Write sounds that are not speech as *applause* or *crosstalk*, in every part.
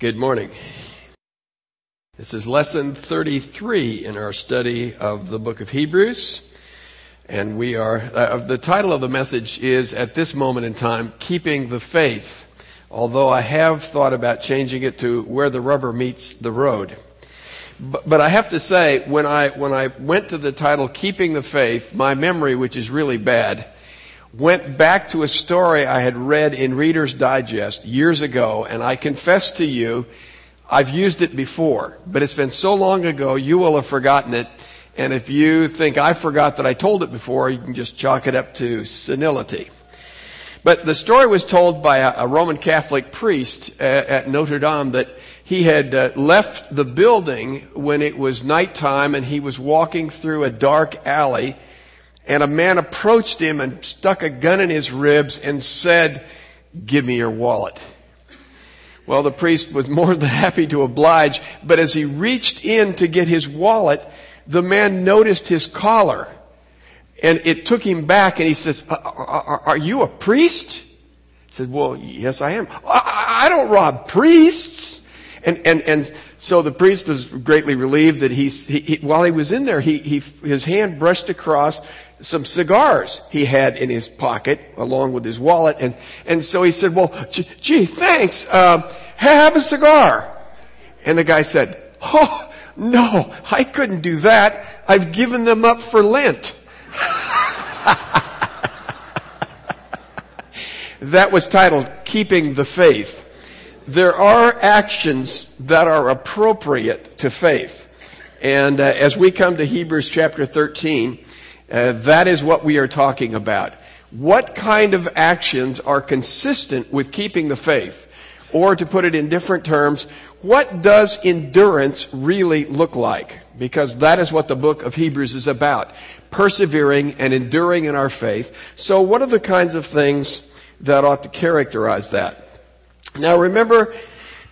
Good morning. This is lesson 33 in our study of the book of Hebrews. And we are, uh, the title of the message is, at this moment in time, Keeping the Faith. Although I have thought about changing it to Where the Rubber Meets the Road. But, but I have to say, when I, when I went to the title Keeping the Faith, my memory, which is really bad, went back to a story I had read in Reader's Digest years ago, and I confess to you, I've used it before, but it's been so long ago, you will have forgotten it. And if you think I forgot that I told it before, you can just chalk it up to senility. But the story was told by a, Roman Catholic priest at Notre Dame that he had uh, left the building when it was nighttime and he was walking through a dark alley and a man approached him and stuck a gun in his ribs and said, give me your wallet. Well, the priest was more than happy to oblige, but as he reached in to get his wallet, the man noticed his collar and it took him back and he says, are, are, are you a priest? He said, well, yes, I am. I, I don't rob priests. And, and, and so the priest was greatly relieved that he's, he, he, while he was in there, he, he, his hand brushed across some cigars he had in his pocket along with his wallet. And, and so he said, well, gee, thanks. Uh, have a cigar. And the guy said, oh, no, I couldn't do that. I've given them up for Lent. *laughs* that was titled Keeping the Faith. There are actions that are appropriate to faith. And uh, as we come to Hebrews chapter 13, uh, that is what we are talking about. What kind of actions are consistent with keeping the faith? Or to put it in different terms, what does endurance really look like? Because that is what the book of Hebrews is about. Persevering and enduring in our faith. So what are the kinds of things that ought to characterize that? Now remember,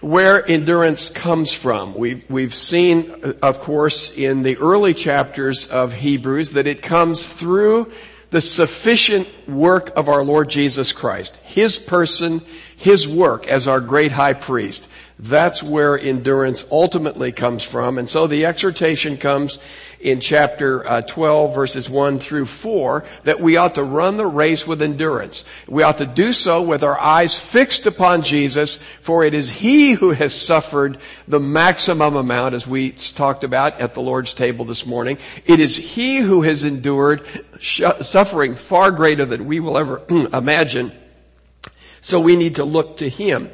where endurance comes from. We've, we've seen, of course, in the early chapters of Hebrews that it comes through the sufficient work of our Lord Jesus Christ. His person, His work as our great high priest. That's where endurance ultimately comes from. And so the exhortation comes in chapter uh, 12 verses 1 through 4 that we ought to run the race with endurance. We ought to do so with our eyes fixed upon Jesus for it is He who has suffered the maximum amount as we talked about at the Lord's table this morning. It is He who has endured sh- suffering far greater than we will ever *clears throat* imagine. So we need to look to Him.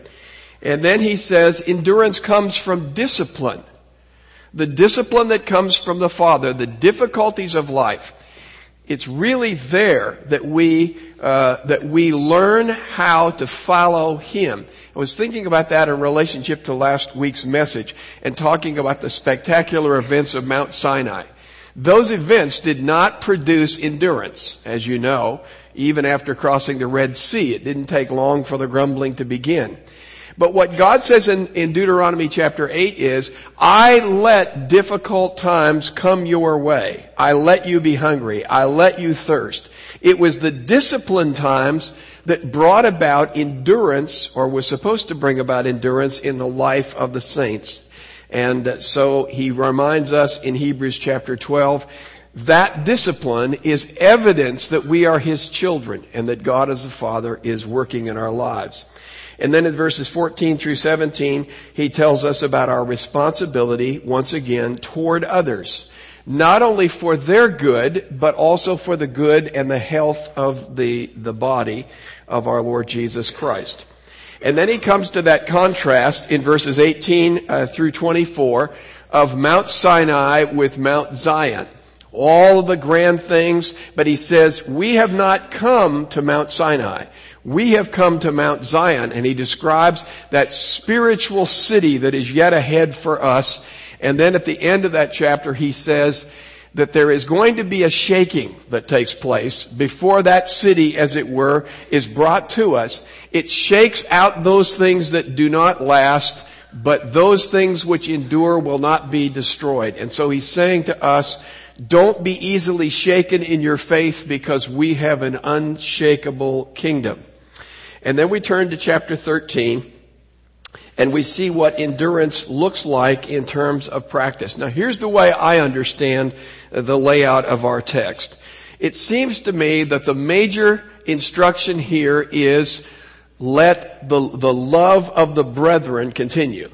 And then he says endurance comes from discipline. The discipline that comes from the Father, the difficulties of life. It's really there that we, uh, that we learn how to follow Him. I was thinking about that in relationship to last week's message and talking about the spectacular events of Mount Sinai. Those events did not produce endurance, as you know, even after crossing the Red Sea. It didn't take long for the grumbling to begin. But what God says in, in Deuteronomy chapter 8 is, I let difficult times come your way. I let you be hungry. I let you thirst. It was the discipline times that brought about endurance, or was supposed to bring about endurance in the life of the saints. And so he reminds us in Hebrews chapter 12, that discipline is evidence that we are his children and that God as a father is working in our lives. And then in verses 14 through 17, he tells us about our responsibility, once again, toward others. Not only for their good, but also for the good and the health of the, the body of our Lord Jesus Christ. And then he comes to that contrast in verses 18 uh, through 24 of Mount Sinai with Mount Zion. All the grand things, but he says, we have not come to Mount Sinai. We have come to Mount Zion and he describes that spiritual city that is yet ahead for us. And then at the end of that chapter, he says that there is going to be a shaking that takes place before that city, as it were, is brought to us. It shakes out those things that do not last, but those things which endure will not be destroyed. And so he's saying to us, don't be easily shaken in your faith because we have an unshakable kingdom. And then we turn to chapter 13 And we see what endurance looks like in terms of practice. Now here's the way I understand the layout of our text. It seems to me that the major instruction here is let the, the love of the brethren continue.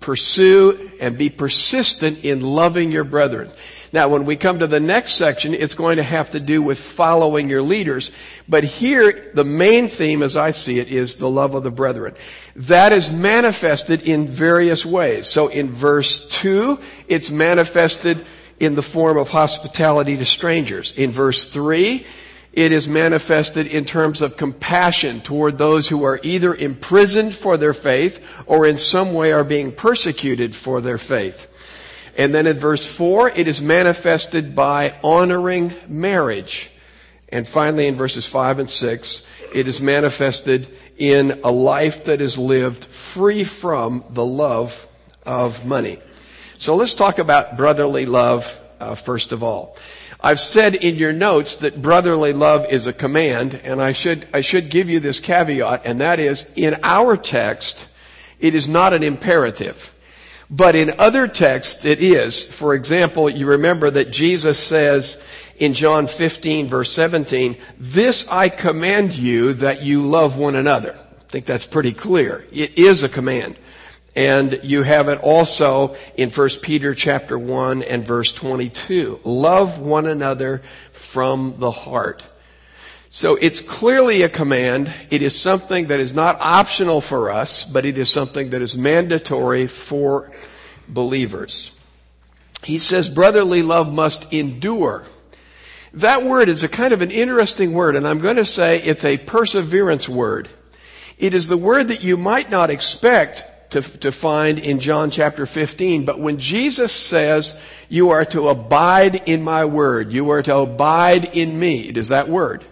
Pursue and be persistent in loving your brethren. Now, when we come to the next section, it's going to have to do with following your leaders. But here, the main theme, as I see it, is the love of the brethren. That is manifested in various ways. So in verse 2, it's manifested in the form of hospitality to strangers. In verse 3, it is manifested in terms of compassion toward those who are either imprisoned for their faith or in some way are being persecuted for their faith. And then in verse 4, it is manifested by honoring marriage. And finally in verses 5 and 6, it is manifested in a life that is lived free from the love of money. So let's talk about brotherly love uh, first of all. I've said in your notes that brotherly love is a command, and I should I should give you this caveat, and that is in our text, it is not an imperative. But in other texts, it is. For example, you remember that Jesus says in John 15 verse 17, this I command you that you love one another. I think that's pretty clear. It is a command. And you have it also in 1 Peter chapter 1 and verse 22. Love one another from the heart. So it's clearly a command. It is something that is not optional for us, but it is something that is mandatory for believers. He says brotherly love must endure. That word is a kind of an interesting word, and I'm going to say it's a perseverance word. It is the word that you might not expect to, to find in John chapter 15, but when Jesus says, you are to abide in my word, you are to abide in me, it is that word.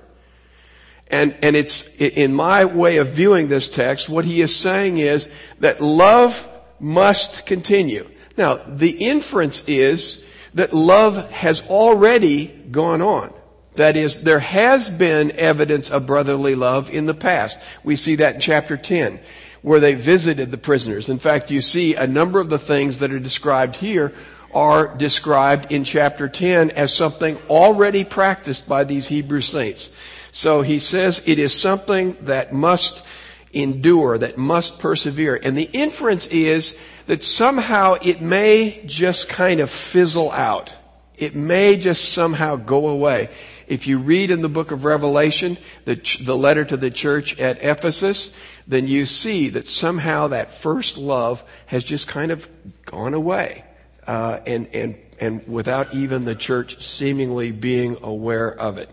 And, and it's, in my way of viewing this text, what he is saying is that love must continue. Now, the inference is that love has already gone on. That is, there has been evidence of brotherly love in the past. We see that in chapter 10, where they visited the prisoners. In fact, you see a number of the things that are described here are described in chapter 10 as something already practiced by these Hebrew saints. So he says it is something that must endure, that must persevere. And the inference is that somehow it may just kind of fizzle out. It may just somehow go away. If you read in the book of Revelation, the, the letter to the church at Ephesus, then you see that somehow that first love has just kind of gone away. Uh, and, and, and without even the church seemingly being aware of it.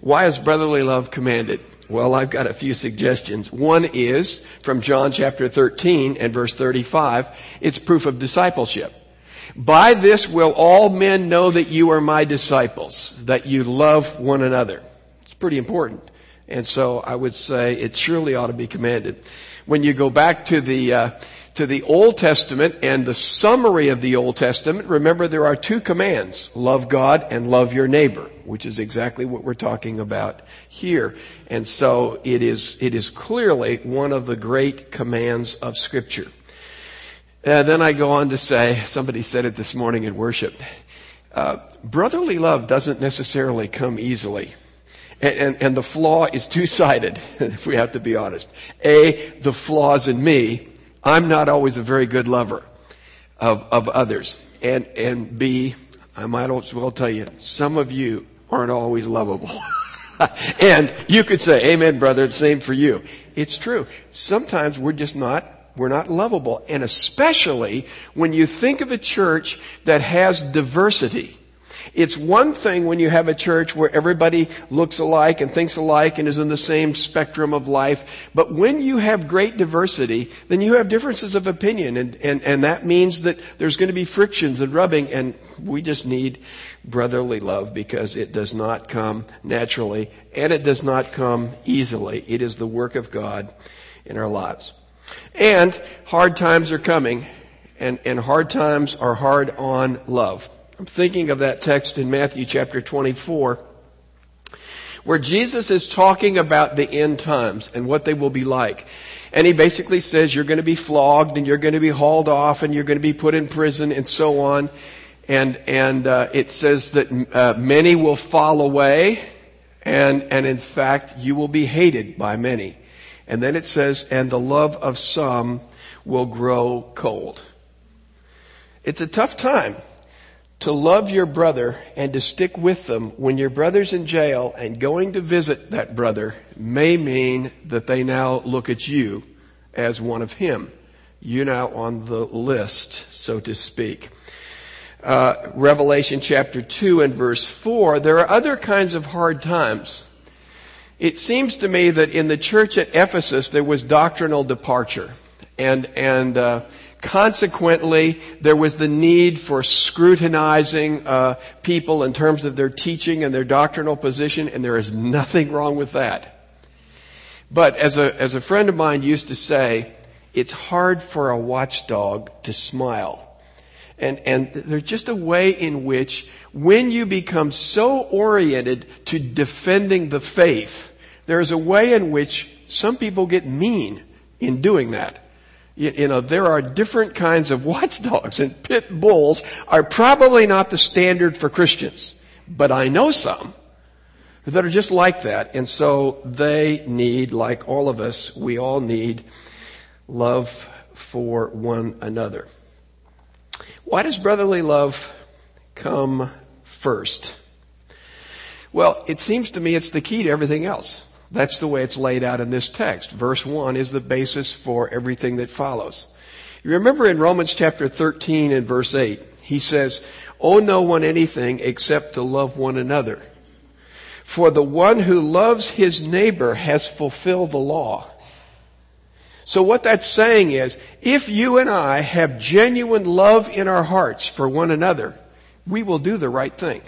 Why is brotherly love commanded? Well, I've got a few suggestions. One is from John chapter 13 and verse 35. It's proof of discipleship. By this will all men know that you are my disciples, that you love one another. It's pretty important. And so I would say it surely ought to be commanded. When you go back to the, uh, to the Old Testament and the summary of the Old Testament, remember there are two commands. Love God and love your neighbor, which is exactly what we're talking about here. And so it is, it is clearly one of the great commands of scripture. And then I go on to say, somebody said it this morning in worship, uh, brotherly love doesn't necessarily come easily. And, and, and the flaw is two-sided, *laughs* if we have to be honest. A, the flaws in me, I'm not always a very good lover of, of others. And, and B, I might as well tell you, some of you aren't always lovable. *laughs* and you could say, amen, brother, same for you. It's true. Sometimes we're just not, we're not lovable. And especially when you think of a church that has diversity. It's one thing when you have a church where everybody looks alike and thinks alike and is in the same spectrum of life. But when you have great diversity, then you have differences of opinion and, and, and that means that there's going to be frictions and rubbing and we just need brotherly love because it does not come naturally and it does not come easily. It is the work of God in our lives. And hard times are coming and, and hard times are hard on love. I'm thinking of that text in Matthew chapter 24 where Jesus is talking about the end times and what they will be like. And he basically says you're going to be flogged and you're going to be hauled off and you're going to be put in prison and so on. And, and, uh, it says that, uh, many will fall away and, and in fact you will be hated by many. And then it says, and the love of some will grow cold. It's a tough time to love your brother and to stick with them when your brother's in jail and going to visit that brother may mean that they now look at you as one of him. You're now on the list, so to speak. Uh, Revelation chapter 2 and verse 4, there are other kinds of hard times. It seems to me that in the church at Ephesus there was doctrinal departure. And, and, uh, Consequently, there was the need for scrutinizing uh, people in terms of their teaching and their doctrinal position, and there is nothing wrong with that. But as a as a friend of mine used to say, it's hard for a watchdog to smile. And, and there's just a way in which when you become so oriented to defending the faith, there's a way in which some people get mean in doing that you know, there are different kinds of *laughs* watchdogs and pit bulls are probably not the standard for Christians. But I know some that are just like that. And so they need, like all of us, we all need love for one another. Why does brotherly love come first? Well, it seems to me it's the key to everything else. That's the way it's laid out in this text. Verse 1 is the basis for everything that follows. You remember in Romans chapter 13 and verse 8, he says, Owe no one anything except to love one another. For the one who loves his neighbor has fulfilled the law. So what that's saying is, if you and I have genuine love in our hearts for one another, we will do the right thing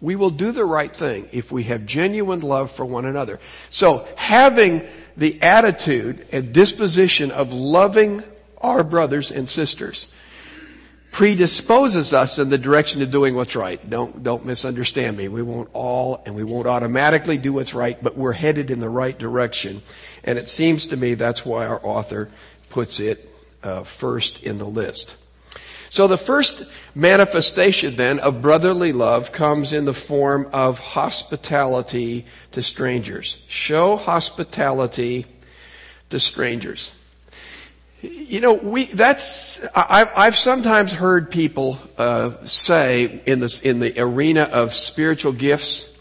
we will do the right thing if we have genuine love for one another. So having the attitude and disposition of loving our brothers and sisters predisposes us in the direction of doing what's right. Don't, don't misunderstand me. We won't all and we won't automatically do what's right, but we're headed in the right direction. And it seems to me that's why our author puts it uh, first in the list. So the first manifestation then of brotherly love comes in the form of hospitality to strangers. Show hospitality to strangers. You know, we, that's, I've, I've sometimes heard people, uh, say in this, in the arena of spiritual gifts,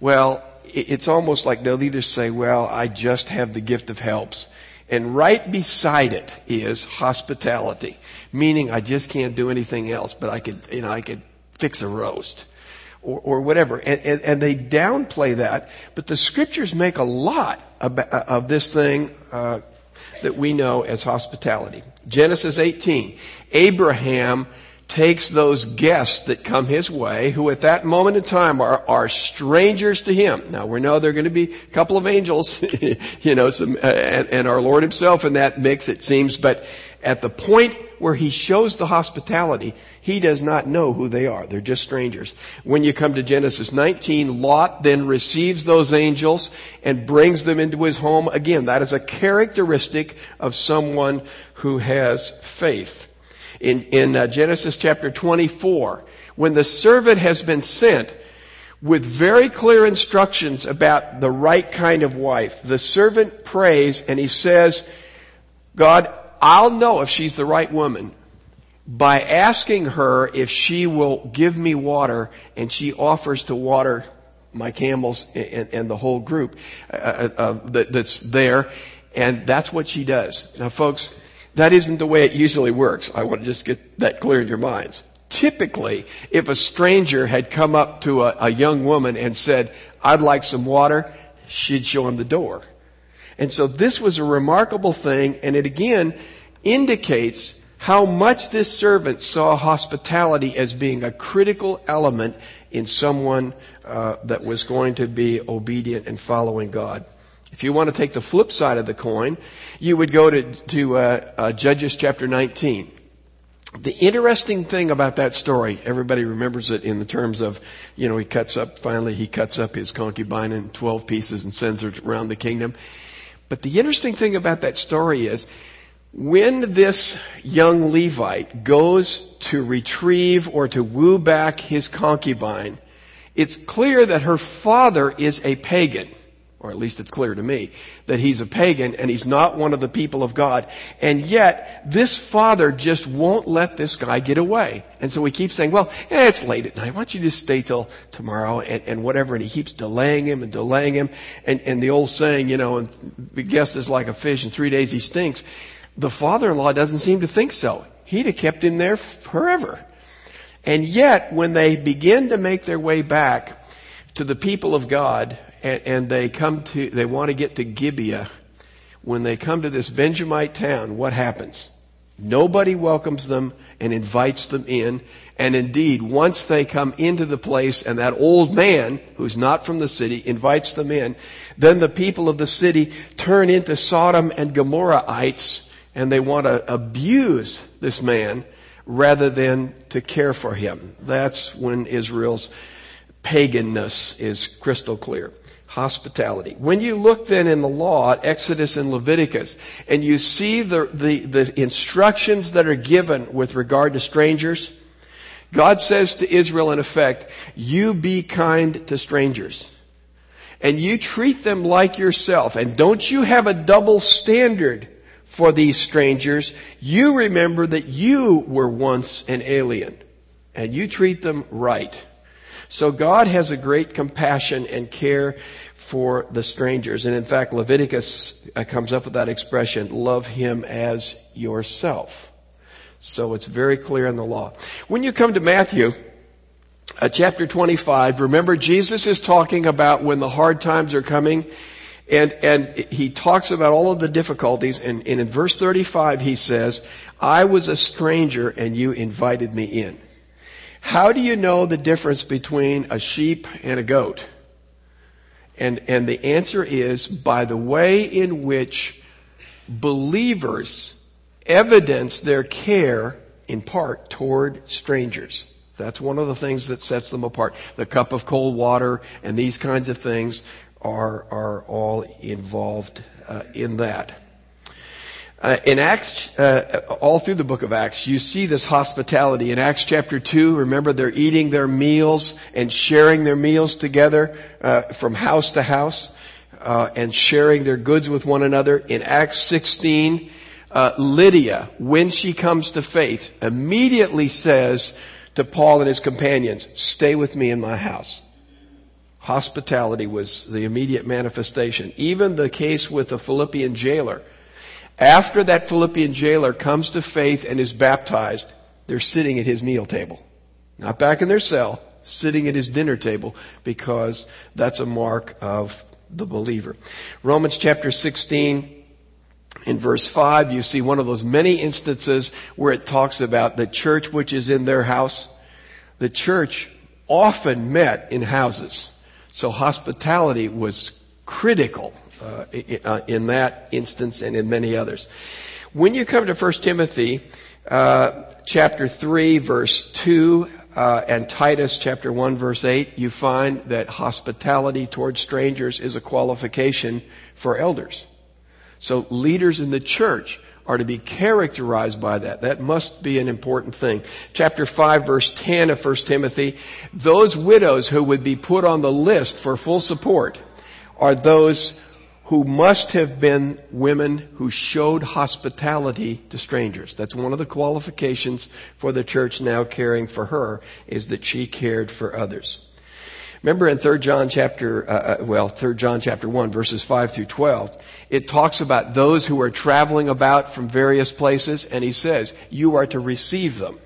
well, it's almost like they'll either say, well, I just have the gift of helps. And right beside it is hospitality meaning I just can't do anything else, but I could, you know, I could fix a roast or, or whatever. And, and, and, they downplay that, but the scriptures make a lot of, of this thing, uh, that we know as hospitality. Genesis 18. Abraham takes those guests that come his way, who at that moment in time are, are strangers to him. Now we know there are going to be a couple of angels, *laughs* you know, some, uh, and, and our Lord himself in that mix, it seems, but at the point where he shows the hospitality, he does not know who they are. They're just strangers. When you come to Genesis 19, Lot then receives those angels and brings them into his home. Again, that is a characteristic of someone who has faith. In, in uh, Genesis chapter 24, when the servant has been sent, with very clear instructions about the right kind of wife. The servant prays and he says, God, I'll know if she's the right woman by asking her if she will give me water and she offers to water my camels and, and the whole group uh, uh, uh, that, that's there. And that's what she does. Now folks, that isn't the way it usually works. I want to just get that clear in your minds. Typically, if a stranger had come up to a, a young woman and said, I'd like some water, she'd show him the door. And so this was a remarkable thing, and it again indicates how much this servant saw hospitality as being a critical element in someone uh, that was going to be obedient and following God. If you want to take the flip side of the coin, you would go to, to uh, uh, Judges chapter 19. the interesting thing about that story, everybody remembers it in the terms of, you know, he cuts up, finally he cuts up his concubine in 12 pieces and sends her around the kingdom. But the interesting thing about that story is, when this young Levite goes to retrieve or to woo back his concubine, it's clear that her father is a pagan or at least it's clear to me, that he's a pagan and he's not one of the people of God. And yet, this father just won't let this guy get away. And so he keeps saying, well, eh, it's late at night. Why don't you just stay till tomorrow and, and whatever. And he keeps delaying him and delaying him. And, and the old saying, you know, and the guest is like a fish in three days he stinks. The father-in-law doesn't seem to think so. He'd have kept him there forever. And yet, when they begin to make their way back to the people of God, and, and they come to, they want to get to Gibeah. When they come to this Benjamite town, what happens? Nobody welcomes them and invites them in. And indeed, once they come into the place and that old man, who's not from the city, invites them in, then the people of the city turn into Sodom and Gomorrahites and they want to abuse this man rather than to care for him. That's when Israel's paganness is crystal clear hospitality. When you look then in the law at Exodus and Leviticus, and you see the, the, the instructions that are given with regard to strangers, God says to Israel in effect, you be kind to strangers. And you treat them like yourself. And don't you have a double standard for these strangers. You remember that you were once an alien. And you treat them right. So God has a great compassion and care for the strangers. And in fact, Leviticus uh, comes up with that expression, love him as yourself. So it's very clear in the law. When you come to Matthew, uh, chapter 25, remember Jesus is talking about when the hard times are coming and, and he talks about all of the difficulties and, and in verse 35 he says, I was a stranger and you invited me in. How do you know the difference between a sheep and a goat? And, and the answer is by the way in which believers evidence their care in part toward strangers. That's one of the things that sets them apart. The cup of cold water and these kinds of things are, are all involved uh, in that. Uh, in Acts, uh, all through the book of Acts, you see this hospitality. In Acts chapter 2, remember they're eating their meals and sharing their meals together uh, from house to house uh, and sharing their goods with one another. In Acts 16, uh, Lydia, when she comes to faith, immediately says to Paul and his companions, stay with me in my house. Hospitality was the immediate manifestation. Even the case with the Philippian jailer, after that Philippian jailer comes to faith and is baptized, they're sitting at his meal table. Not back in their cell, sitting at his dinner table because that's a mark of the believer. Romans chapter 16 in verse 5, you see one of those many instances where it talks about the church which is in their house. The church often met in houses. So hospitality was critical uh, uh, in that instance and in many others. When you come to 1 Timothy uh, chapter 3 verse 2 uh, and Titus chapter 1 verse 8, you find that hospitality towards strangers is a qualification for elders. So leaders in the church are to be characterized by that. That must be an important thing. Chapter 5 verse 10 of 1 Timothy, those widows who would be put on the list for full support are those who must have been women who showed hospitality to strangers. That's one of the qualifications for the church now caring for her is that she cared for others. Remember in 3 John chapter, uh, uh well, 3 John chapter 1 verses 5 through 12, it talks about those who are traveling about from various places and he says, you are to receive them.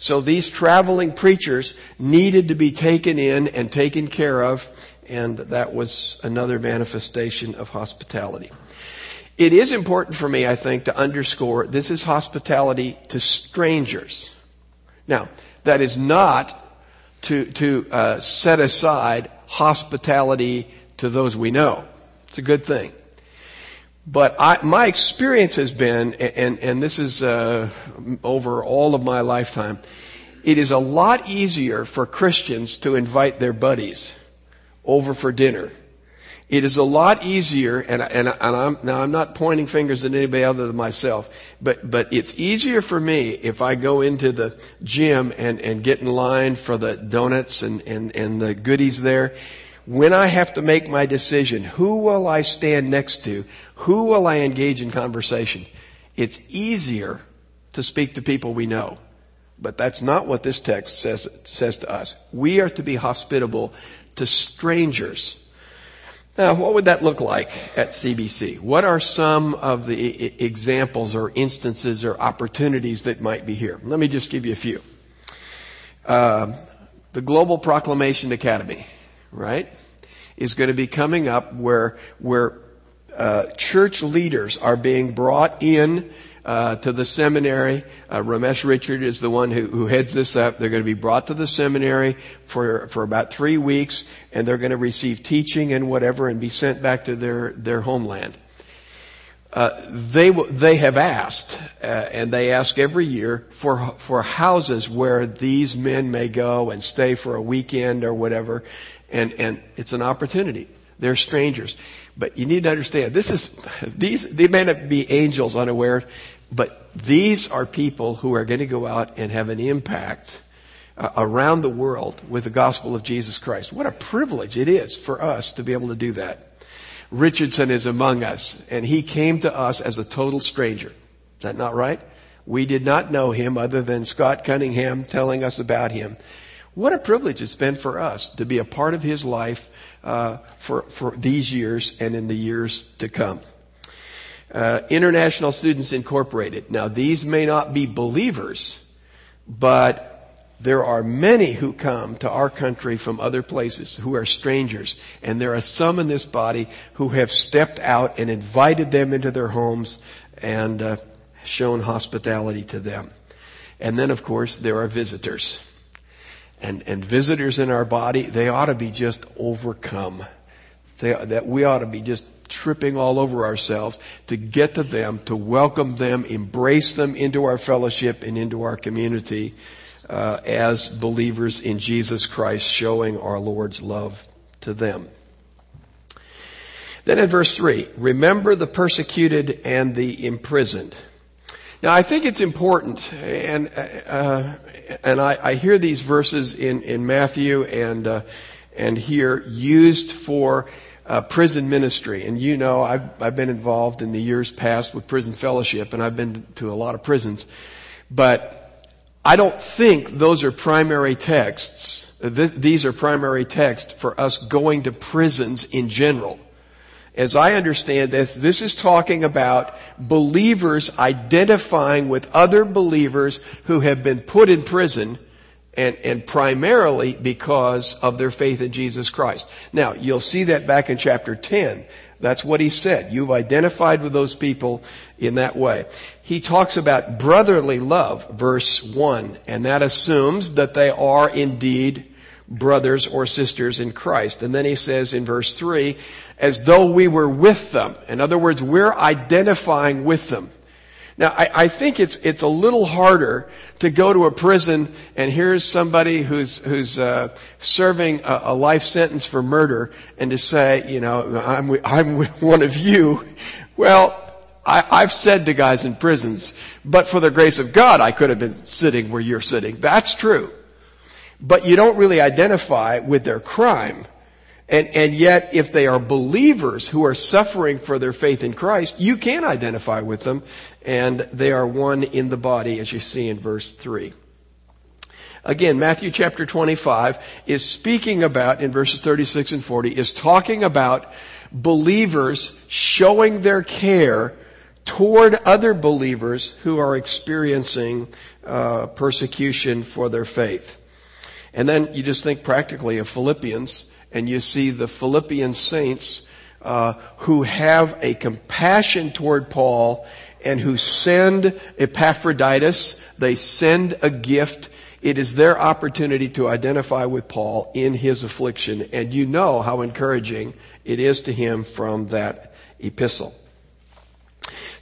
So these traveling preachers needed to be taken in and taken care of and that was another manifestation of hospitality. It is important for me, I think, to underscore this is hospitality to strangers. Now, that is not to, to uh, set aside hospitality to those we know. It's a good thing. But I, my experience has been, and, and this is uh, over all of my lifetime, it is a lot easier for Christians to invite their buddies over for dinner. It is a lot easier, and, and, and I'm, now I'm not pointing fingers at anybody other than myself, but, but it's easier for me if I go into the gym and, and get in line for the donuts and, and, and the goodies there when I have to make my decision, who will I stand next to? Who will I engage in conversation? It's easier to speak to people we know. But that's not what this text says, says to us. We are to be hospitable to strangers. Now, what would that look like at CBC? What are some of the examples or instances or opportunities that might be here? Let me just give you a few. Uh, the Global Proclamation Academy right, is going to be coming up where, where uh, church leaders are being brought in uh, to the seminary. Uh, Ramesh Richard is the one who, who heads this up. They're going to be brought to the seminary for for about three weeks, and they're going to receive teaching and whatever, and be sent back to their their homeland. Uh, they they have asked, uh, and they ask every year for for houses where these men may go and stay for a weekend or whatever, and, and it's an opportunity. They're strangers. But you need to understand, this is, *laughs* these, they may not be angels unaware, but these are people who are going to go out and have an impact uh, around the world with the gospel of Jesus Christ. What a privilege it is for us to be able to do that. Richardson is among us, and he came to us as a total stranger. Is that not right? We did not know him other than Scott Cunningham telling us about him. What a privilege it's been for us to be a part of his life uh, for, for these years and in the years to come. Uh, International Students Incorporated. Now, these may not be believers, but there are many who come to our country from other places who are strangers, and there are some in this body who have stepped out and invited them into their homes and uh, shown hospitality to them. And then, of course, there are visitors and, and visitors in our body, they ought to be just overcome. They, that we ought to be just tripping all over ourselves to get to them, to welcome them, embrace them into our fellowship and into our community uh, as believers in Jesus Christ, showing our Lord's love to them. Then in verse 3, remember the persecuted and the imprisoned. Now I think it's important, and uh, and I, I, hear these verses in, in Matthew and, uh, and here used for uh, prison ministry. And you know, I've, I've been involved in the years past with prison fellowship and I've been to a lot of prisons. But I don't think those are primary texts. Th- these are primary texts for us going to prisons in general as I understand this, this is talking about believers identifying with other believers who have been put in prison and, and primarily because of their faith in Jesus Christ. Now, you'll see that back in chapter 10. That's what he said. You've identified with those people in that way. He talks about brotherly love, verse 1, and that assumes that they are indeed brothers or sisters in Christ. And then he says in verse 3, as though we were with them. In other words, we're identifying with them. Now, I, I, think it's it's a little harder to go to a prison and here's somebody who's who's uh, serving a, a, life sentence for murder, and to say, you know, I'm I'm one of you. Well, I, I've said to guys in prisons, but for the grace of God, I could have been sitting where you're sitting. That's true but you don't really identify with their crime. And, and yet, if they are believers who are suffering for their faith in Christ, you can identify with them, and they are one in the body, as you see in verse 3. Again, Matthew chapter 25 is speaking about, in verses 36 and 40, is talking about believers showing their care toward other believers who are experiencing uh, persecution for their faith. And then you just think practically of Philippians, and you see the Philippian saints uh, who have a compassion toward Paul and who send Epaphroditus. They send a gift. It is their opportunity to identify with Paul in his affliction, and you know how encouraging it is to him from that epistle.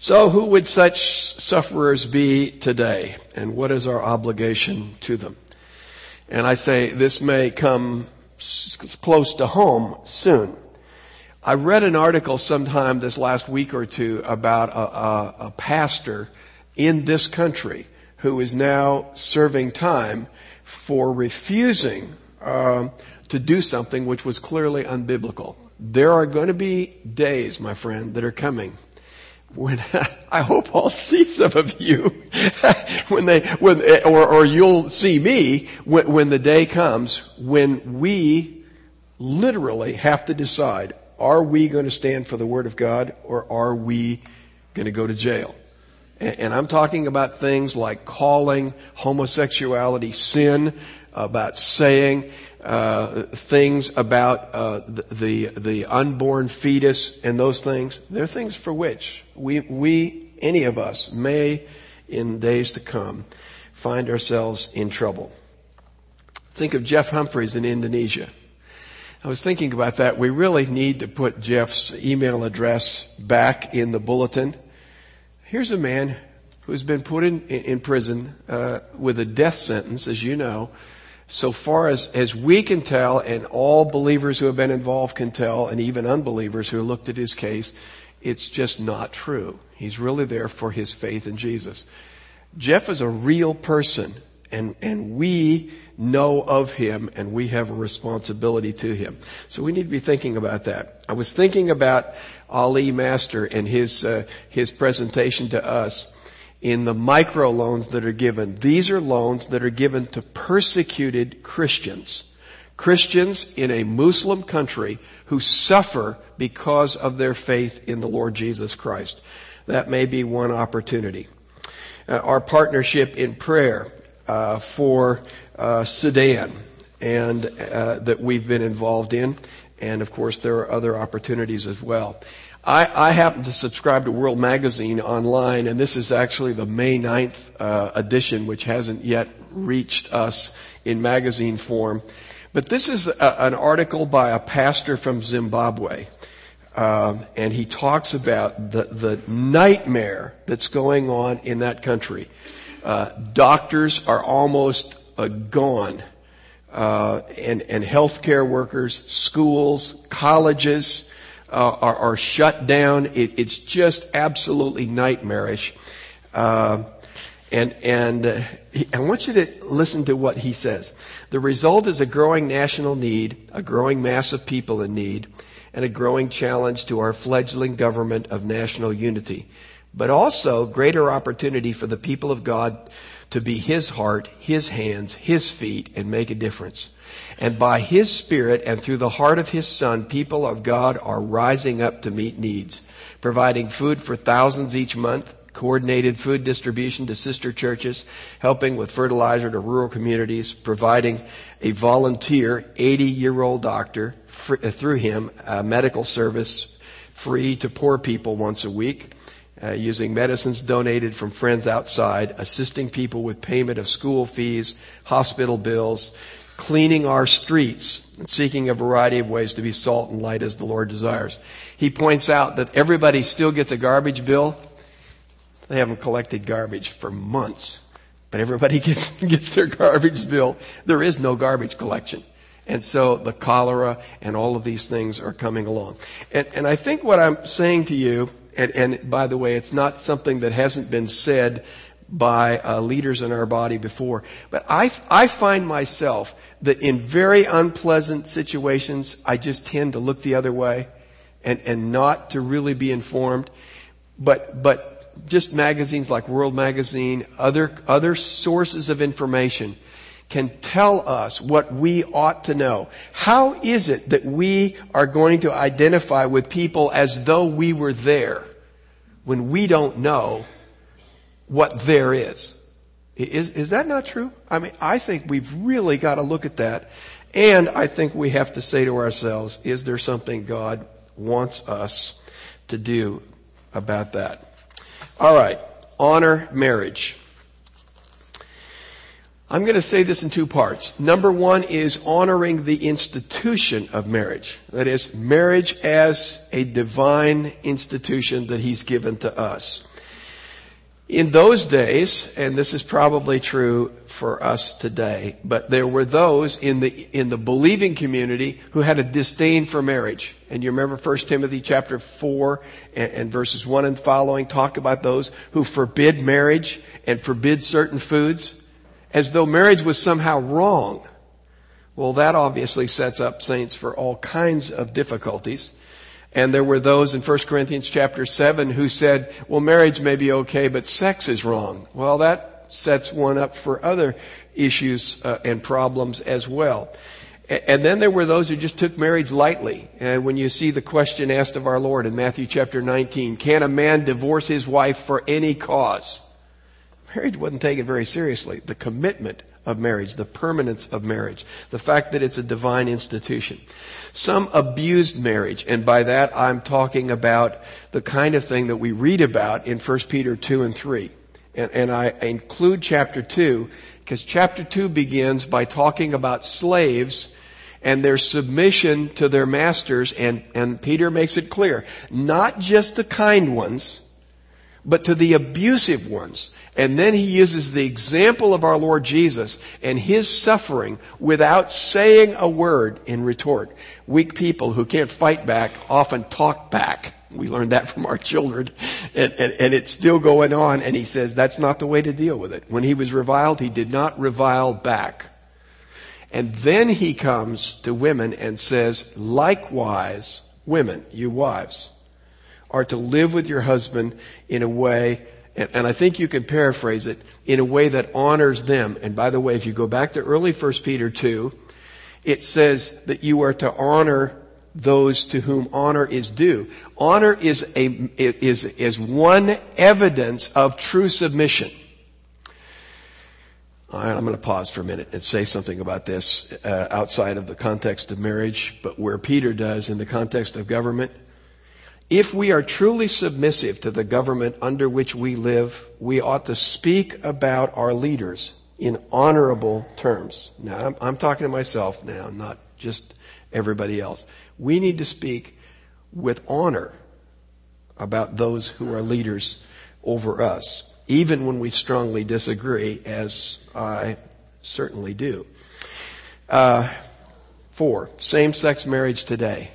So who would such sufferers be today? And what is our obligation to them? And I say this may come close to home soon. I read an article sometime this last week or two about a, a, a pastor in this country who is now serving time for refusing uh, to do something which was clearly unbiblical. There are going to be days, my friend, that are coming when *laughs* I hope I'll see some of you *laughs* when they when or or you'll see me when when the day comes when we literally have to decide are we going to stand for the word of God or are we going to go to jail? And I'm talking about things like calling homosexuality sin, about saying uh, things about uh, the, the, the unborn fetus and those things. They're things for which we we any of us may in days to come find ourselves in trouble. Think of Jeff Humphreys in Indonesia. I was thinking about that. We really need to put Jeff's email address back in the bulletin. Here's a man who's been put in, in prison uh, with a death sentence, as you know, so far as, as we can tell, and all believers who have been involved can tell, and even unbelievers who looked at his case, it's just not true. He's really there for his faith in Jesus. Jeff is a real person, and, and we know of him, and we have a responsibility to him. So we need to be thinking about that. I was thinking about Ali Master and his, uh, his presentation to us in the micro loans that are given. These are loans that are given to persecuted Christians. Christians in a Muslim country who suffer because of their faith in the Lord Jesus Christ. That may be one opportunity. Uh, our partnership in prayer uh, for uh, Sudan and uh, that we've been involved in, and of course there are other opportunities as well. I, I, happen to subscribe to World Magazine online, and this is actually the May 9th uh, edition, which hasn't yet reached us in magazine form. But this is a, an article by a pastor from Zimbabwe. Um, and he talks about the, the nightmare that's going on in that country. Uh, doctors are almost uh, gone, uh, and, and healthcare workers, schools, colleges, uh, are, are, shut down. It, it's just absolutely nightmarish. Uh, and and uh, he, I want you to listen to what he says. The result is a growing national need, a growing mass of people in need, and a growing challenge to our fledgling government of national unity, but also greater opportunity for the people of God to be His heart, His hands, His feet, and make a difference. And by His Spirit and through the heart of His Son, people of God are rising up to meet needs, providing food for thousands each month, coordinated food distribution to sister churches, helping with fertilizer to rural communities, providing a volunteer 80 year old doctor uh, through him, a medical service free to poor people once a week, uh, using medicines donated from friends outside, assisting people with payment of school fees, hospital bills, cleaning our streets, and seeking a variety of ways to be salt and light as the Lord desires. He points out that everybody still gets a garbage bill. They haven't collected garbage for months, but everybody *laughs* gets, gets their garbage bill. There is no garbage collection. And so the cholera and all of these things are coming along. And, and I think what I'm saying to you, and, and by the way, it's not something that hasn't been said by uh, leaders in our body before, but I, I find myself that in very unpleasant situations, I just tend to look the other way and, and not to really be informed. But, but just magazines like World Magazine, other, other sources of information can tell us what we ought to know. How is it that we are going to identify with people as though we were there when we don't know what there is? Is, is that not true? I mean, I think we've really got to look at that. And I think we have to say to ourselves, is there something God wants us to do about that? All right. Honor marriage. I'm going to say this in two parts. Number one is honoring the institution of marriage. That is, marriage as a divine institution that He's given to us. In those days, and this is probably true for us today, but there were those in the, in the believing community who had a disdain for marriage. And you remember 1 Timothy chapter 4 and, and verses 1 and following talk about those who forbid marriage and forbid certain foods as though marriage was somehow wrong. Well, that obviously sets up saints for all kinds of difficulties. And there were those in 1 Corinthians chapter 7 who said, well, marriage may be okay, but sex is wrong. Well, that sets one up for other issues uh, and problems as well. And then there were those who just took marriage lightly. And when you see the question asked of our Lord in Matthew chapter 19, can a man divorce his wife for any cause? Marriage wasn't taken very seriously. The commitment of marriage, the permanence of marriage, the fact that it's a divine institution. Some abused marriage, and by that I'm talking about the kind of thing that we read about in 1 Peter 2 and 3. And, and I include chapter 2 because chapter 2 begins by talking about slaves and their submission to their masters, and, and Peter makes it clear, not just the kind ones, but to the abusive ones. And then he uses the example of our Lord Jesus and his suffering without saying a word in retort. Weak people who can't fight back often talk back. We learned that *laughs* from our children. And, and, and, it's still going on. And he says that's not the way to deal with it. When he was reviled, he did not revile back. And then he comes to women and says, likewise, women, you wives, are to live with your husband in a way, and, and, I think you can paraphrase it, in a way that honors them. And by the way, if you go back to early 1 Peter 2, it says that you are to honor those to whom honor is due. Honor is a, is, is one evidence of true submission. All right, I'm going to pause for a minute and say something about this uh, outside of the context of marriage, but where Peter does in the context of government. If we are truly submissive to the government under which we live, we ought to speak about our leaders in honorable terms. Now, I'm, I'm, talking to myself now, not just everybody else. We need to speak with honor about those who are leaders over us, even when we strongly disagree, as I certainly do. Uh, four, same-sex marriage today.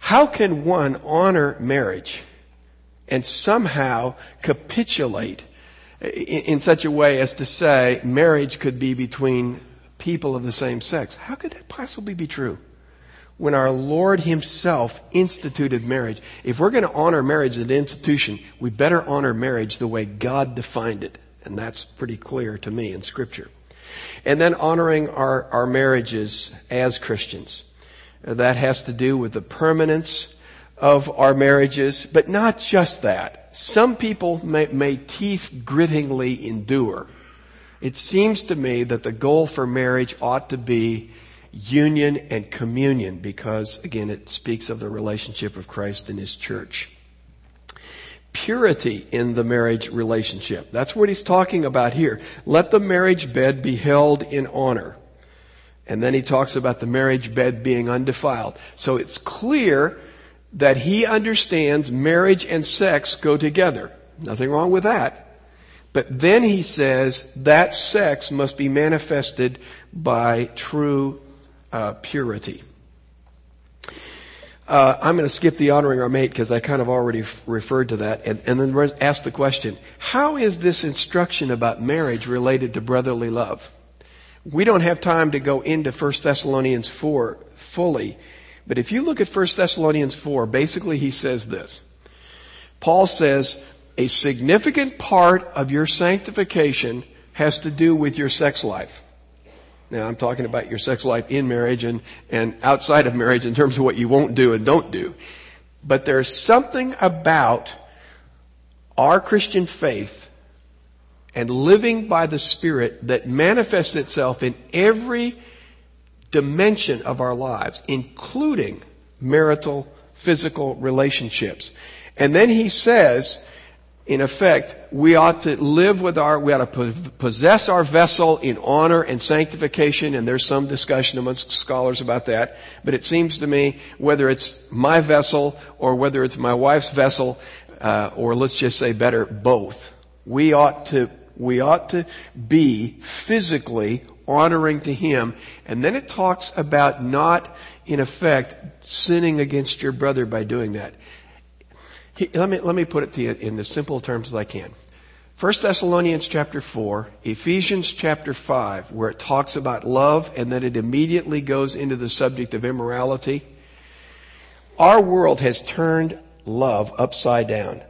How can one honor marriage and somehow capitulate in such a way as to say marriage could be between people of the same sex? How could that possibly be true? When our Lord Himself instituted marriage, if we're going to honor marriage as an institution, we better honor marriage the way God defined it. And that's pretty clear to me in Scripture. And then honoring our, our marriages as Christians. That has to do with the permanence of our marriages, but not just that. Some people may, may teeth grittingly endure. It seems to me that the goal for marriage ought to be union and communion because, again, it speaks of the relationship of Christ and His church. Purity in the marriage relationship. That's what he's talking about here. Let the marriage bed be held in honor. And then he talks about the marriage bed being undefiled. So it's clear that he understands marriage and sex go together. Nothing wrong with that. But then he says that sex must be manifested by true uh, purity. Uh, I'm going to skip the honoring our mate because I kind of already f- referred to that, and, and then re- ask the question: How is this instruction about marriage related to brotherly love? We don't have time to go into 1 Thessalonians 4 fully, but if you look at 1 Thessalonians 4, basically he says this. Paul says, a significant part of your sanctification has to do with your sex life. Now I'm talking about your sex life in marriage and, and outside of marriage in terms of what you won't do and don't do. But there's something about our Christian faith and living by the Spirit that manifests itself in every dimension of our lives, including marital, physical relationships. And then he says, in effect, we ought to live with our, we ought to possess our vessel in honor and sanctification, and there's some discussion amongst scholars about that. But it seems to me, whether it's my vessel or whether it's my wife's vessel, uh, or let's just say better, both, we ought to, we ought to be physically honoring to Him. And then it talks about not, in effect, sinning against your brother by doing that. He, let me, let me put it to you in as simple terms as I can. 1 Thessalonians chapter 4, Ephesians chapter 5, where it talks about love and then it immediately goes into the subject of immorality. Our world has turned love upside down.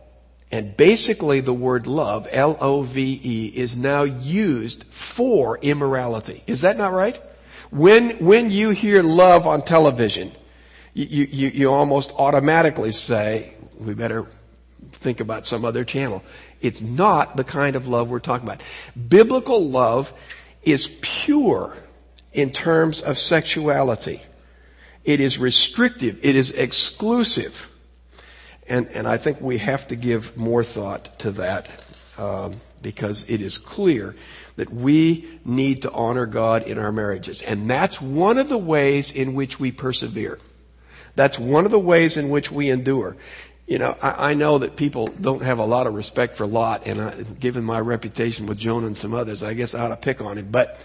And basically the word love, L-O-V-E, is now used for immorality. Is that not right? When, when you hear love on television, you, you, you almost automatically say, we better think about some other channel. It's not the kind of love we're talking about. Biblical love is pure in terms of sexuality. It is restrictive. It is exclusive. And, and I think we have to give more thought to that um, because it is clear that we need to honor God in our marriages. And that's one of the ways in which we persevere. That's one of the ways in which we endure. You know, I, I, know that people don't have a lot of respect for Lot, and I, given my reputation with Jonah and some others, I guess I ought to pick on him. But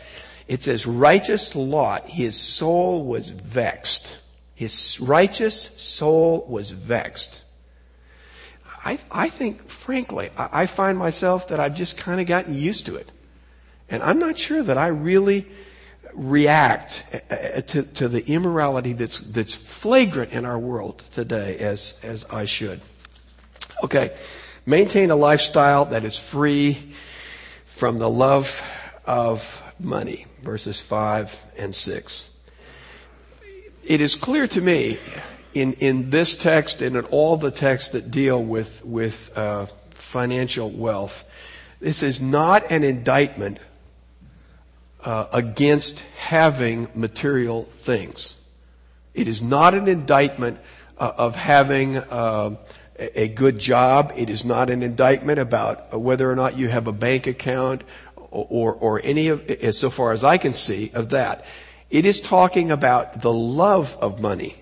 it says, righteous Lot, his soul was vexed. His righteous soul was vexed. I, I think, frankly, I, I find myself that I've just kind of gotten used to it. And I'm not sure that I really react uh, uh, to, to the immorality that's, that's flagrant in our world today as, as I should. Okay. Maintain a lifestyle that is free from the love of money. Verses 5 and 6. It is clear to me in, in this text and in all the texts that deal with, with uh, financial wealth, this is not an indictment uh, against having material things. It is not an indictment uh, of having uh, a good job. It is not an indictment about whether or not you have a bank account or, or, or any of, so far as I can see, of that. It is talking about the love of money.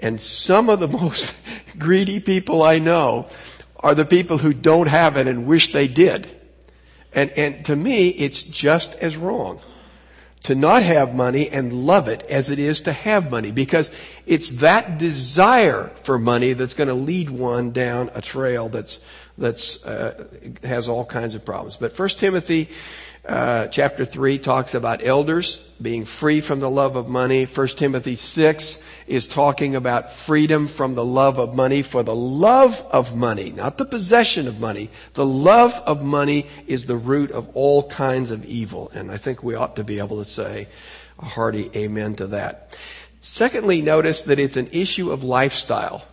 And some of the *laughs* most greedy people I know are the people who don't have it and wish they did. And, and to me, it's just as wrong to not have money and love it as it is to have money because it's that desire for money that's going to lead one down a trail that's that's uh, has all kinds of problems. But First Timothy uh, chapter three talks about elders being free from the love of money. First Timothy six is talking about freedom from the love of money for the love of money, not the possession of money. The love of money is the root of all kinds of evil. And I think we ought to be able to say a hearty amen to that. Secondly, notice that it's an issue of lifestyle.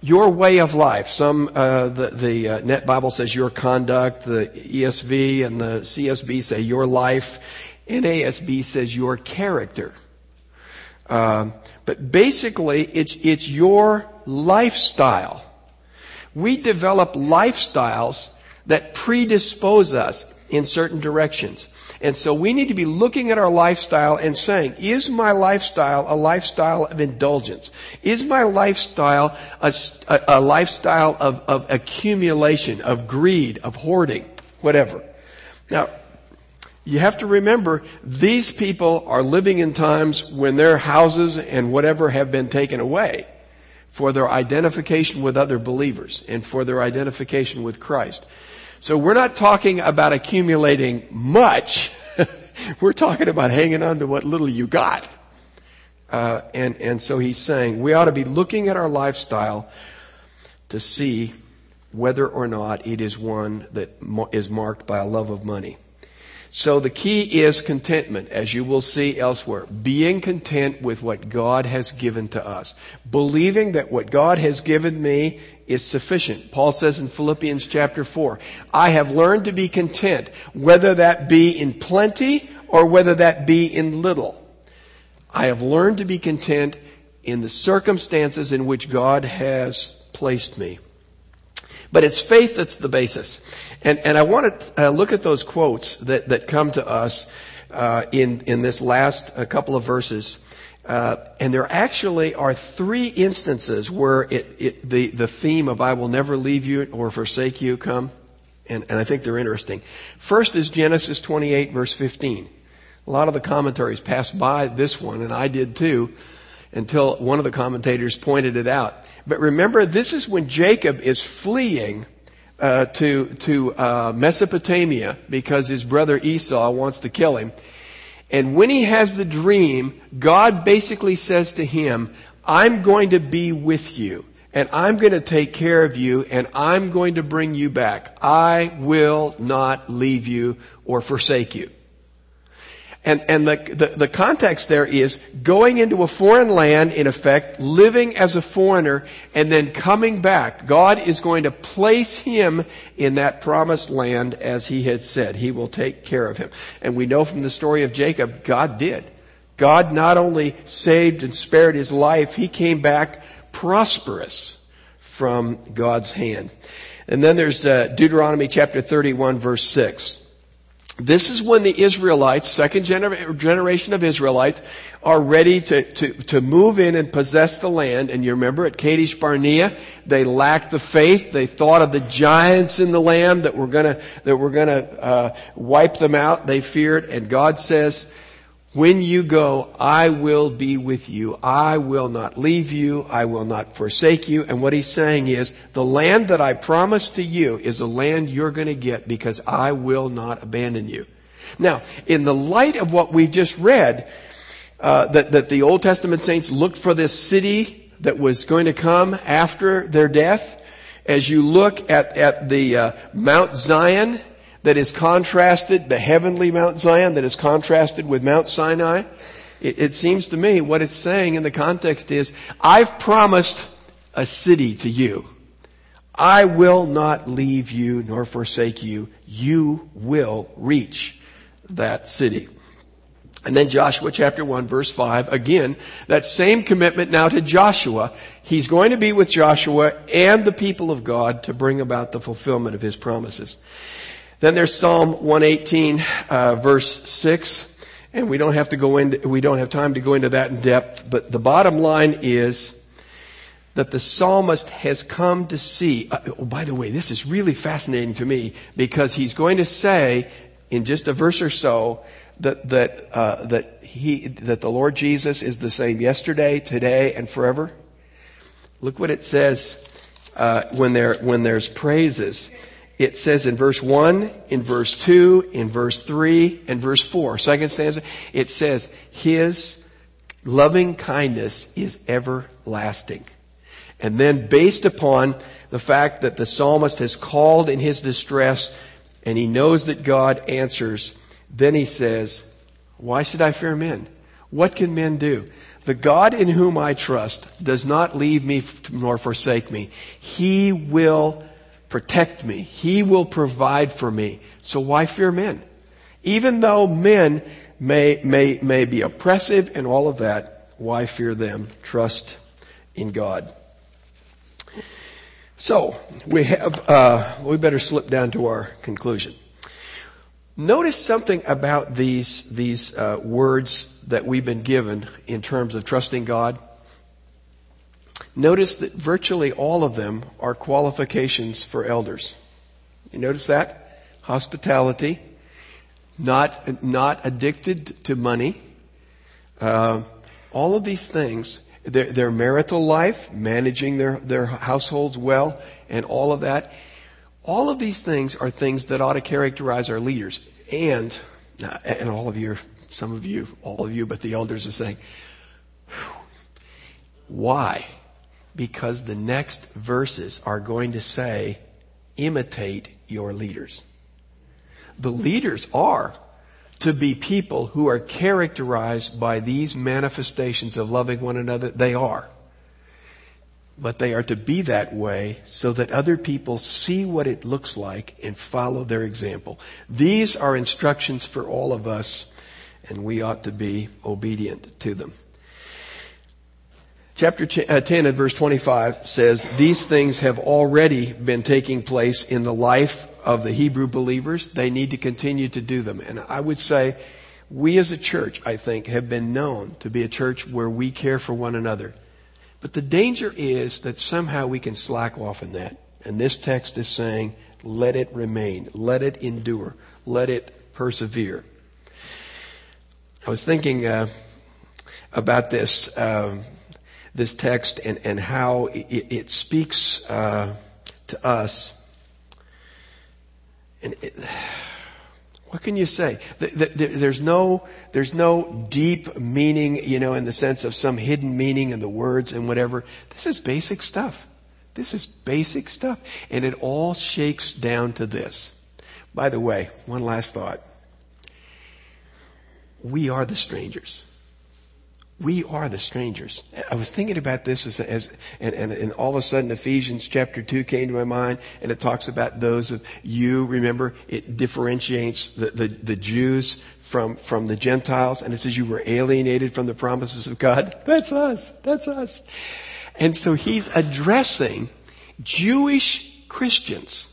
Your way of life. Some, uh, the, the uh, Net Bible says your conduct. The ESV and the CSB say your life. NASB says your character. Um, but basically, it's, it's your lifestyle. We develop lifestyles that predispose us in certain directions. And so we need to be looking at our lifestyle and saying, is my lifestyle a lifestyle of indulgence? Is my lifestyle a, a, a lifestyle of, of accumulation, of greed, of hoarding, whatever? Now, you have to remember these people are living in times when their houses and whatever have been taken away for their identification with other believers and for their identification with Christ. So we're not talking about accumulating much. *laughs* we're talking about hanging on to what little you got. Uh, and, and so he's saying we ought to be looking at our lifestyle to see whether or not it is one that is marked by a love of money. So the key is contentment, as you will see elsewhere. Being content with what God has given to us. Believing that what God has given me is sufficient. Paul says in Philippians chapter 4, I have learned to be content, whether that be in plenty or whether that be in little. I have learned to be content in the circumstances in which God has placed me. But it's faith that's the basis. And, and I want to uh, look at those quotes that, that come to us uh, in, in this last uh, couple of verses. Uh, and there actually are three instances where it, it, the, the theme of I will never leave you or forsake you come. And, and I think they're interesting. First is Genesis 28 verse 15. A lot of the commentaries passed by this one, and I did too, until one of the commentators pointed it out. But remember, this is when Jacob is fleeing uh, to to uh, Mesopotamia because his brother Esau wants to kill him. And when he has the dream, God basically says to him, "I'm going to be with you." and I'm going to take care of you and I'm going to bring you back. I will not leave you or forsake you. And, and the, the, the, context there is going into a foreign land, in effect, living as a foreigner, and then coming back. God is going to place him in that promised land as he had said. He will take care of him. And we know from the story of Jacob, God did. God not only saved and spared his life, he came back prosperous from God's hand. And then there's uh, Deuteronomy chapter 31 verse 6. This is when the Israelites, second gener- generation of Israelites, are ready to, to, to move in and possess the land. And you remember at Kadesh Barnea, they lacked the faith. They thought of the giants in the land that were gonna, that were gonna, uh, wipe them out. They feared. And God says, when you go, I will be with you. I will not leave you. I will not forsake you. And what he's saying is, the land that I promised to you is a land you're going to get because I will not abandon you. Now, in the light of what we just read, uh, that, that the Old Testament saints looked for this city that was going to come after their death, as you look at, at the uh, Mount Zion that is contrasted, the heavenly Mount Zion that is contrasted with Mount Sinai, it, it seems to me what it's saying in the context is, I've promised a city to you. I will not leave you nor forsake you. You will reach that city. And then Joshua chapter 1 verse 5, again, that same commitment now to Joshua. He's going to be with Joshua and the people of God to bring about the fulfillment of his promises. Then there's Psalm 118, uh, verse 6. And we don't have to go into, we don't have time to go into that in depth, but the bottom line is that the psalmist has come to see, uh, oh, by the way, this is really fascinating to me because he's going to say in just a verse or so that, that, uh, that he, that the Lord Jesus is the same yesterday, today, and forever. Look what it says, uh, when there, when there's praises it says in verse 1, in verse 2, in verse 3, and verse 4, second stanza, it says, His loving kindness is everlasting. And then based upon the fact that the psalmist has called in his distress and he knows that God answers, then he says, why should I fear men? What can men do? The God in whom I trust does not leave me nor forsake me. He will protect me. He will provide for me. So why fear men? Even though men may, may, may be oppressive and all of that, why fear them? Trust in God. So, we have, uh, we better slip down to our conclusion. Notice something about these, these uh, words that we've been given in terms of trusting God. Notice that virtually all of them are qualifications for elders. You notice that? Hospitality, not, not addicted to money, uh, all of these things, their, their marital life, managing their, their households well, and all of that, all of these things are things that ought to characterize our leaders. And, and all of you, some of you, all of you, but the elders are saying, why? Because the next verses are going to say, imitate your leaders. The leaders are to be people who are characterized by these manifestations of loving one another. They are. But they are to be that way so that other people see what it looks like and follow their example. These are instructions for all of us, and we ought to be obedient to them. Chapter uh, 10 and verse 25 says, These things have already been taking place in the life of the Hebrew believers. They need to continue to do them. And I would say, we as a church, I think, have been known to be a church where we care for one another. But the danger is that somehow we can slack off in that. And this text is saying, let it remain. Let it endure. Let it persevere. I was thinking uh, about this. Uh, this text and, and how it, it speaks uh, to us. And it, what can you say? There's no, there's no deep meaning, you know, in the sense of some hidden meaning in the words and whatever. This is basic stuff. This is basic stuff. And it all shakes down to this. By the way, one last thought. We are the strangers. We are the strangers. I was thinking about this as, as and, and, and, all of a sudden Ephesians chapter 2 came to my mind and it talks about those of you. Remember, it differentiates the, the, the Jews from, from the Gentiles and it says you were alienated from the promises of God. *laughs* That's us. That's us. And so he's addressing Jewish Christians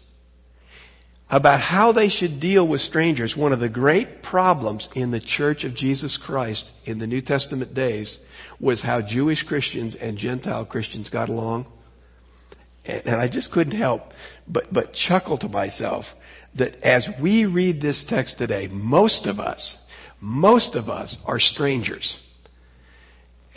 about how they should deal with strangers. One of the great problems in the church of Jesus Christ in the New Testament days was how Jewish Christians and Gentile Christians got along. And I just couldn't help but, but chuckle to myself that as we read this text today, most of us, most of us are strangers.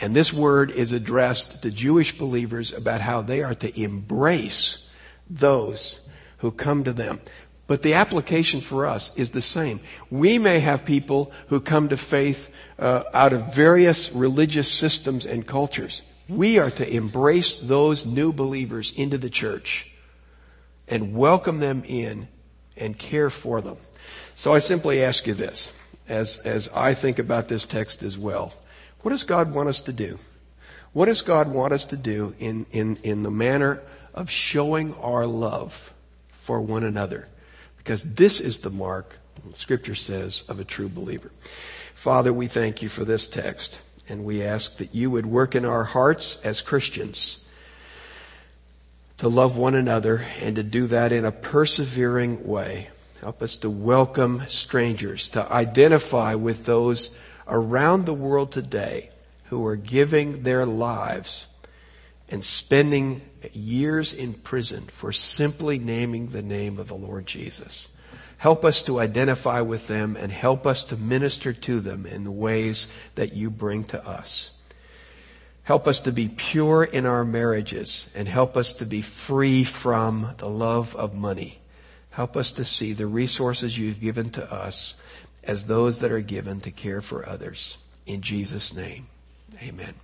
And this word is addressed to Jewish believers about how they are to embrace those who come to them. But the application for us is the same. We may have people who come to faith uh, out of various religious systems and cultures. We are to embrace those new believers into the church and welcome them in and care for them. So I simply ask you this, as, as I think about this text as well. What does God want us to do? What does God want us to do in, in, in the manner of showing our love for one another? Because this is the mark, scripture says, of a true believer. Father, we thank you for this text, and we ask that you would work in our hearts as Christians to love one another and to do that in a persevering way. Help us to welcome strangers, to identify with those around the world today who are giving their lives and spending years in prison for simply naming the name of the Lord Jesus. Help us to identify with them and help us to minister to them in the ways that you bring to us. Help us to be pure in our marriages and help us to be free from the love of money. Help us to see the resources you've given to us as those that are given to care for others. In Jesus' name, amen.